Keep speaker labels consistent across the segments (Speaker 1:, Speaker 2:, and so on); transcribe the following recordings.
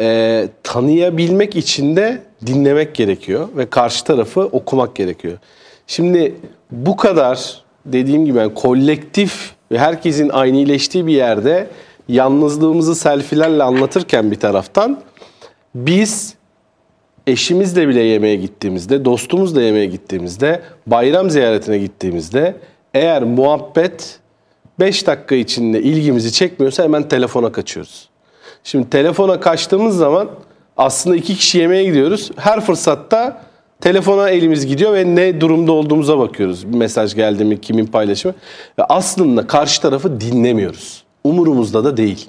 Speaker 1: e, tanıyabilmek için de dinlemek gerekiyor ve karşı tarafı okumak gerekiyor. Şimdi bu kadar dediğim gibi yani kolektif ve herkesin aynileştiği bir yerde yalnızlığımızı selfilerle anlatırken bir taraftan biz eşimizle bile yemeğe gittiğimizde, dostumuzla yemeğe gittiğimizde, bayram ziyaretine gittiğimizde eğer muhabbet 5 dakika içinde ilgimizi çekmiyorsa hemen telefona kaçıyoruz. Şimdi telefona kaçtığımız zaman aslında iki kişi yemeğe gidiyoruz. Her fırsatta telefona elimiz gidiyor ve ne durumda olduğumuza bakıyoruz. Bir mesaj geldi mi, kimin paylaşımı. Ve aslında karşı tarafı dinlemiyoruz. Umurumuzda da değil.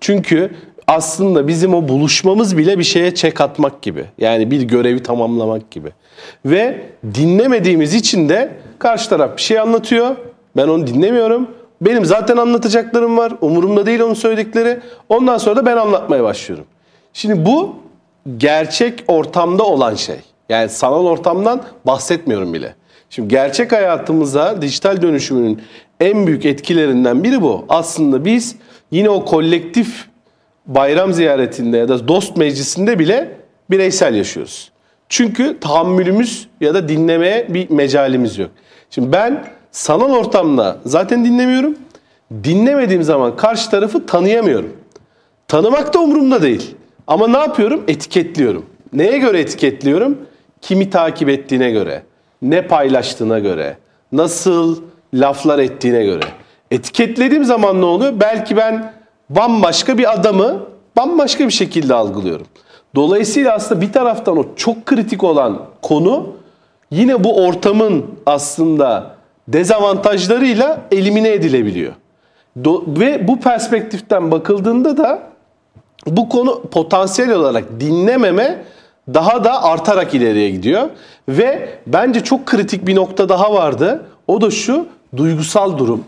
Speaker 1: Çünkü aslında bizim o buluşmamız bile bir şeye çek atmak gibi. Yani bir görevi tamamlamak gibi. Ve dinlemediğimiz için de karşı taraf bir şey anlatıyor. Ben onu dinlemiyorum. Benim zaten anlatacaklarım var. Umurumda değil onun söyledikleri. Ondan sonra da ben anlatmaya başlıyorum. Şimdi bu gerçek ortamda olan şey. Yani sanal ortamdan bahsetmiyorum bile. Şimdi gerçek hayatımıza dijital dönüşümünün en büyük etkilerinden biri bu. Aslında biz yine o kolektif bayram ziyaretinde ya da dost meclisinde bile bireysel yaşıyoruz. Çünkü tahammülümüz ya da dinlemeye bir mecalimiz yok. Şimdi ben sanal ortamda zaten dinlemiyorum. Dinlemediğim zaman karşı tarafı tanıyamıyorum. Tanımak da umurumda değil. Ama ne yapıyorum? Etiketliyorum. Neye göre etiketliyorum? Kimi takip ettiğine göre, ne paylaştığına göre, nasıl laflar ettiğine göre. Etiketlediğim zaman ne oluyor? Belki ben bambaşka bir adamı bambaşka bir şekilde algılıyorum. Dolayısıyla aslında bir taraftan o çok kritik olan konu yine bu ortamın aslında dezavantajlarıyla elimine edilebiliyor. Do- ve bu perspektiften bakıldığında da bu konu potansiyel olarak dinlememe daha da artarak ileriye gidiyor. Ve bence çok kritik bir nokta daha vardı. O da şu duygusal durum.